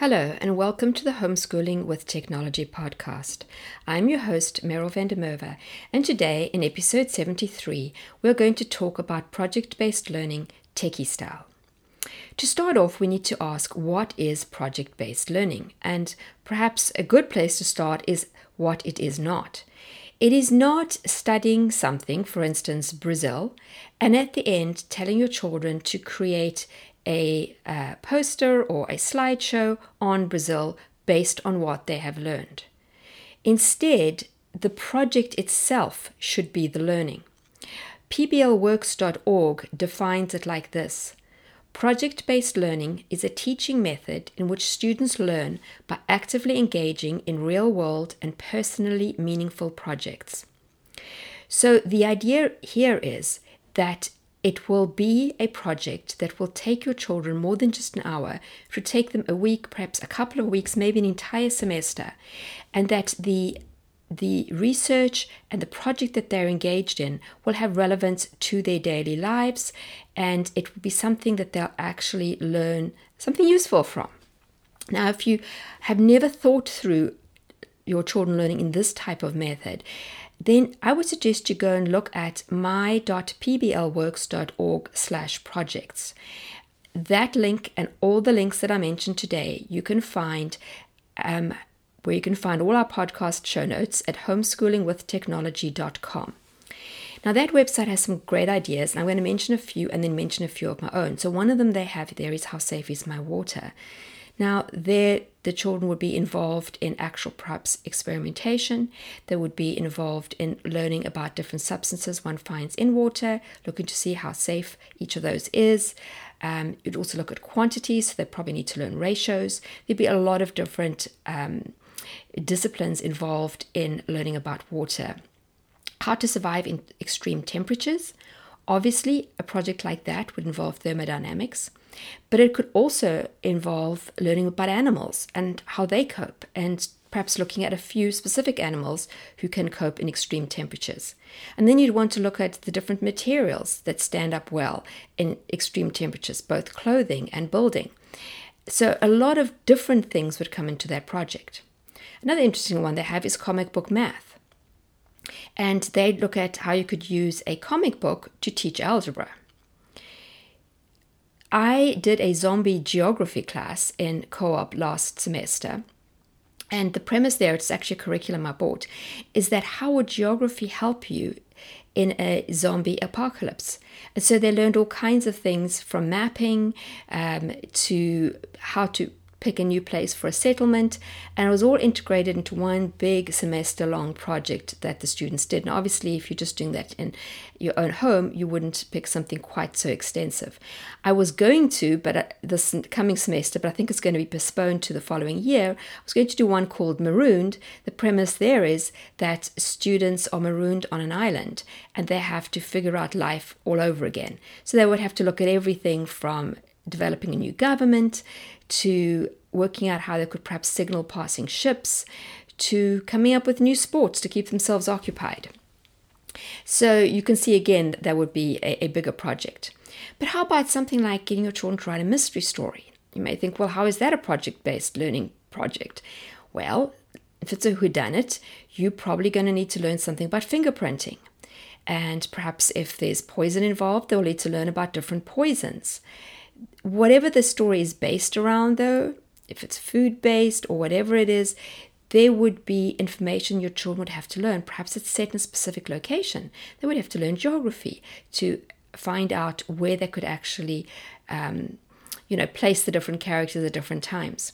Hello, and welcome to the Homeschooling with Technology podcast. I'm your host, Meryl van der Merwe, and today, in episode 73, we're going to talk about project based learning techie style. To start off, we need to ask what is project based learning? And perhaps a good place to start is what it is not. It is not studying something, for instance, Brazil, and at the end telling your children to create a uh, poster or a slideshow on Brazil based on what they have learned. Instead, the project itself should be the learning. PBLWorks.org defines it like this Project based learning is a teaching method in which students learn by actively engaging in real world and personally meaningful projects. So, the idea here is that it will be a project that will take your children more than just an hour, it will take them a week, perhaps a couple of weeks, maybe an entire semester, and that the the research and the project that they're engaged in will have relevance to their daily lives and it will be something that they'll actually learn something useful from. Now, if you have never thought through your children learning in this type of method, then I would suggest you go and look at my.pblworks.org slash projects. That link and all the links that I mentioned today, you can find um, where you can find all our podcast show notes at homeschoolingwithtechnology.com. Now, that website has some great ideas, and I'm going to mention a few and then mention a few of my own. So, one of them they have there is How Safe is My Water? Now, there the children would be involved in actual perhaps experimentation. They would be involved in learning about different substances one finds in water, looking to see how safe each of those is. Um, you'd also look at quantities, so they probably need to learn ratios. There'd be a lot of different um, disciplines involved in learning about water. How to survive in extreme temperatures. Obviously, a project like that would involve thermodynamics. But it could also involve learning about animals and how they cope, and perhaps looking at a few specific animals who can cope in extreme temperatures. And then you'd want to look at the different materials that stand up well in extreme temperatures, both clothing and building. So a lot of different things would come into that project. Another interesting one they have is comic book math. And they look at how you could use a comic book to teach algebra. I did a zombie geography class in co op last semester. And the premise there, it's actually a curriculum I bought, is that how would geography help you in a zombie apocalypse? And so they learned all kinds of things from mapping um, to how to pick a new place for a settlement, and it was all integrated into one big semester long project that the students did. And obviously, if you're just doing that in your own home, you wouldn't pick something quite so extensive. I was going to, but uh, this coming semester, but I think it's going to be postponed to the following year. I was going to do one called Marooned. The premise there is that students are marooned on an island and they have to figure out life all over again. So they would have to look at everything from developing a new government to working out how they could perhaps signal passing ships to coming up with new sports to keep themselves occupied. So you can see again that would be a, a bigger project. But how about something like getting your children to write a mystery story? You may think, well, how is that a project based learning project? Well, if it's a whodunit, you're probably going to need to learn something about fingerprinting. And perhaps if there's poison involved, they'll need to learn about different poisons whatever the story is based around, though, if it's food based or whatever it is, there would be information your children would have to learn. Perhaps it's set in a specific location. They would have to learn geography to find out where they could actually, um, you know, place the different characters at different times.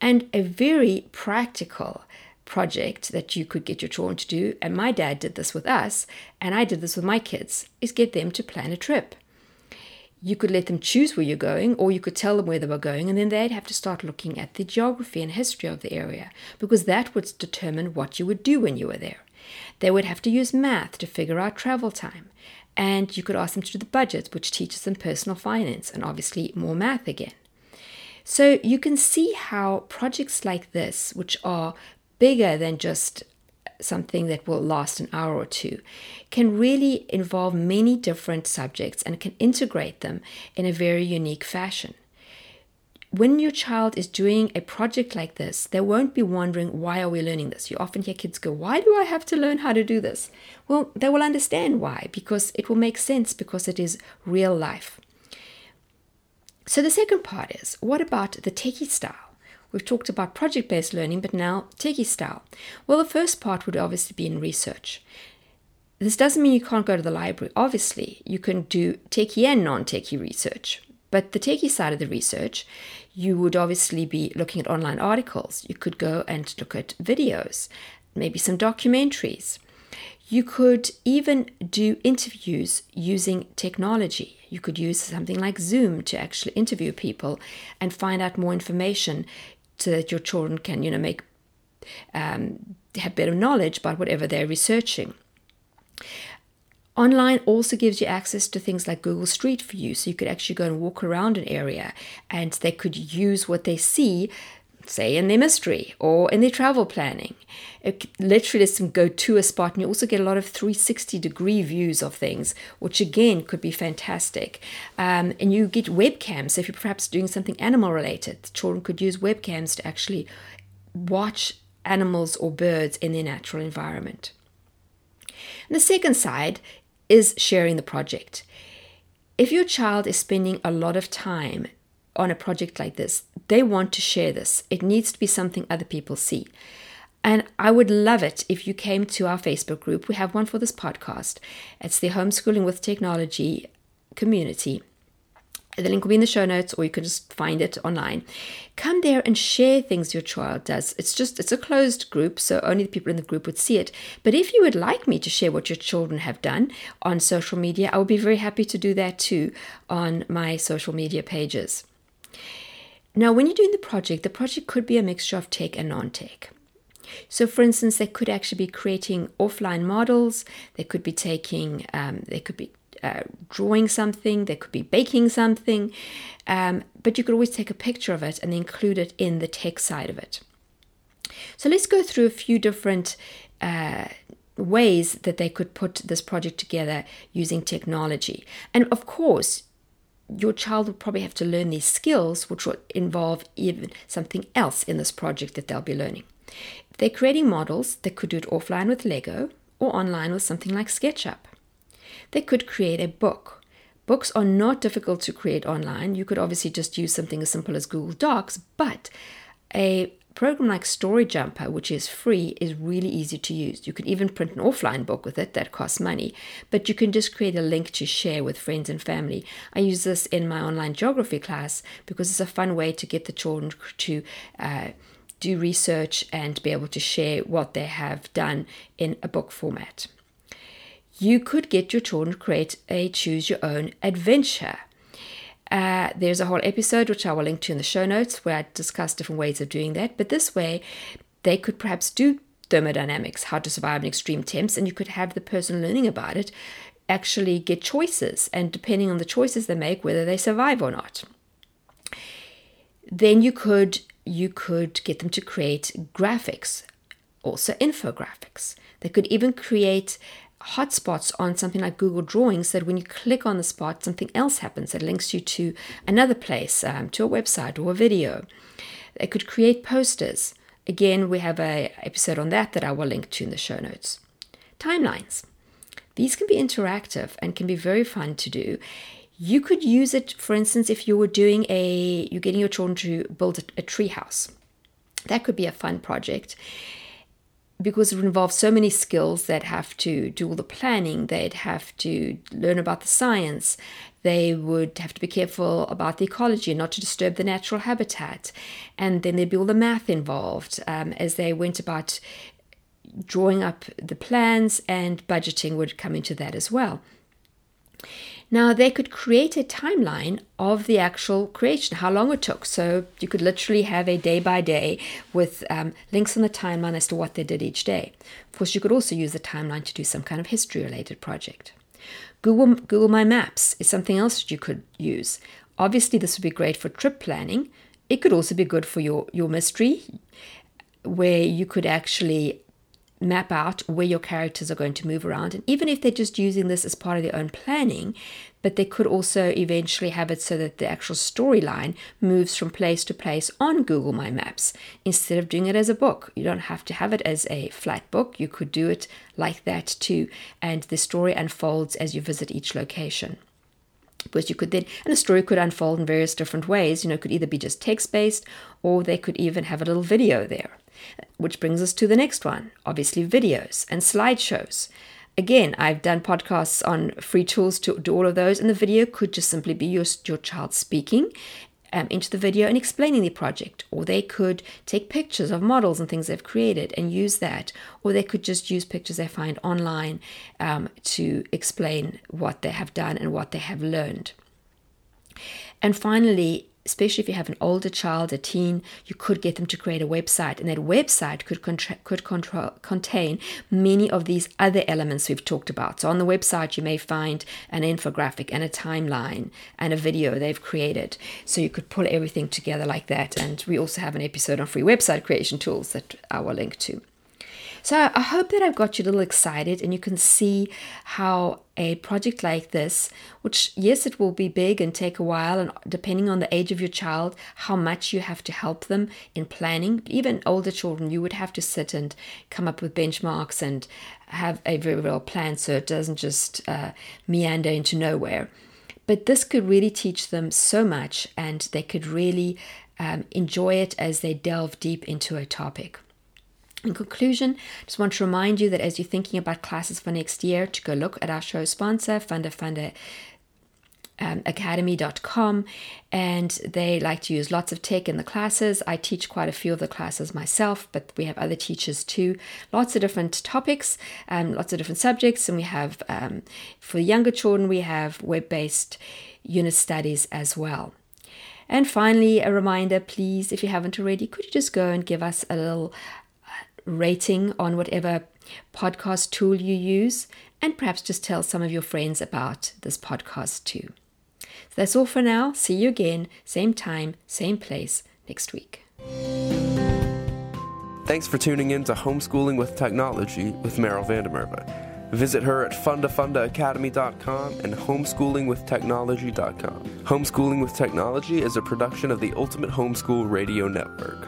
And a very practical project that you could get your children to do, and my dad did this with us, and I did this with my kids, is get them to plan a trip you could let them choose where you're going, or you could tell them where they were going, and then they'd have to start looking at the geography and history of the area because that would determine what you would do when you were there. They would have to use math to figure out travel time, and you could ask them to do the budget, which teaches them personal finance and obviously more math again. So you can see how projects like this, which are bigger than just something that will last an hour or two, can really involve many different subjects and can integrate them in a very unique fashion. When your child is doing a project like this, they won't be wondering, why are we learning this? You often hear kids go, Why do I have to learn how to do this? Well, they will understand why, because it will make sense, because it is real life. So the second part is what about the techie style? We've talked about project based learning, but now techie style. Well, the first part would obviously be in research. This doesn't mean you can't go to the library. Obviously, you can do techie and non techie research. But the techie side of the research, you would obviously be looking at online articles. You could go and look at videos, maybe some documentaries. You could even do interviews using technology. You could use something like Zoom to actually interview people and find out more information so that your children can, you know, make um, have better knowledge about whatever they're researching. Online also gives you access to things like Google Street View, so you could actually go and walk around an area, and they could use what they see say in their mystery or in their travel planning. It literally lets them go to a spot, and you also get a lot of 360 degree views of things, which again could be fantastic. Um, and you get webcams. So if you're perhaps doing something animal related, children could use webcams to actually watch animals or birds in their natural environment. And the second side is sharing the project. If your child is spending a lot of time on a project like this. They want to share this. It needs to be something other people see. And I would love it if you came to our Facebook group. We have one for this podcast. It's the Homeschooling with Technology community. The link will be in the show notes, or you can just find it online. Come there and share things your child does. It's just it's a closed group, so only the people in the group would see it. But if you would like me to share what your children have done on social media, I would be very happy to do that too on my social media pages. Now, when you're doing the project, the project could be a mixture of tech and non tech. So, for instance, they could actually be creating offline models, they could be taking, um, they could be uh, drawing something, they could be baking something, um, but you could always take a picture of it and include it in the tech side of it. So, let's go through a few different uh, ways that they could put this project together using technology. And of course, your child will probably have to learn these skills, which will involve even something else in this project that they'll be learning. They're creating models, they could do it offline with Lego or online with something like SketchUp. They could create a book. Books are not difficult to create online. You could obviously just use something as simple as Google Docs, but a program like Story Jumper, which is free, is really easy to use. You can even print an offline book with it that costs money, but you can just create a link to share with friends and family. I use this in my online geography class because it's a fun way to get the children to. Uh, do research and be able to share what they have done in a book format. You could get your children to create a choose your own adventure. Uh, there's a whole episode which I will link to in the show notes where I discuss different ways of doing that. But this way, they could perhaps do thermodynamics, how to survive in extreme temps, and you could have the person learning about it actually get choices, and depending on the choices they make, whether they survive or not. Then you could you could get them to create graphics, also infographics. They could even create hotspots on something like Google Drawings that when you click on the spot, something else happens that links you to another place, um, to a website or a video. They could create posters. Again, we have a episode on that that I will link to in the show notes. Timelines. These can be interactive and can be very fun to do. You could use it, for instance, if you were doing a, you're getting your children to build a, a tree house. That could be a fun project because it involves so many skills that have to do all the planning, they'd have to learn about the science, they would have to be careful about the ecology and not to disturb the natural habitat. And then there'd be all the math involved um, as they went about drawing up the plans, and budgeting would come into that as well. Now, they could create a timeline of the actual creation, how long it took. So you could literally have a day by day with um, links on the timeline as to what they did each day. Of course, you could also use the timeline to do some kind of history related project. Google, Google My Maps is something else that you could use. Obviously, this would be great for trip planning. It could also be good for your, your mystery, where you could actually map out where your characters are going to move around. And even if they're just using this as part of their own planning, but they could also eventually have it so that the actual storyline moves from place to place on Google My Maps instead of doing it as a book. You don't have to have it as a flat book, you could do it like that too. And the story unfolds as you visit each location because you could then and the story could unfold in various different ways you know it could either be just text based or they could even have a little video there which brings us to the next one obviously, videos and slideshows. Again, I've done podcasts on free tools to do all of those, and the video could just simply be your, your child speaking um, into the video and explaining the project. Or they could take pictures of models and things they've created and use that. Or they could just use pictures they find online um, to explain what they have done and what they have learned. And finally, especially if you have an older child, a teen, you could get them to create a website, and that website could contra- could control, contain many of these other elements we've talked about. So on the website, you may find an infographic and a timeline and a video they've created. So you could pull everything together like that. And we also have an episode on free website creation tools that I will link to. So I hope that I've got you a little excited and you can see how a project like this, which, yes, it will be big and take a while, and depending on the age of your child, how much you have to help them in planning. Even older children, you would have to sit and come up with benchmarks and have a very well plan so it doesn't just uh, meander into nowhere. But this could really teach them so much, and they could really um, enjoy it as they delve deep into a topic. In conclusion, just want to remind you that as you're thinking about classes for next year, to go look at our show sponsor, Funda Funda um, academy.com and they like to use lots of tech in the classes. I teach quite a few of the classes myself but we have other teachers too. Lots of different topics um, lots of different subjects and we have um, for younger children we have web-based unit studies as well. And finally a reminder please if you haven't already could you just go and give us a little rating on whatever podcast tool you use, and perhaps just tell some of your friends about this podcast too. So that's all for now. See you again, same time, same place next week. Thanks for tuning in to Homeschooling with Technology with Meryl van der Merwe. Visit her at fundafundaacademy.com and homeschoolingwithtechnology.com. Homeschooling with Technology is a production of the Ultimate Homeschool Radio Network.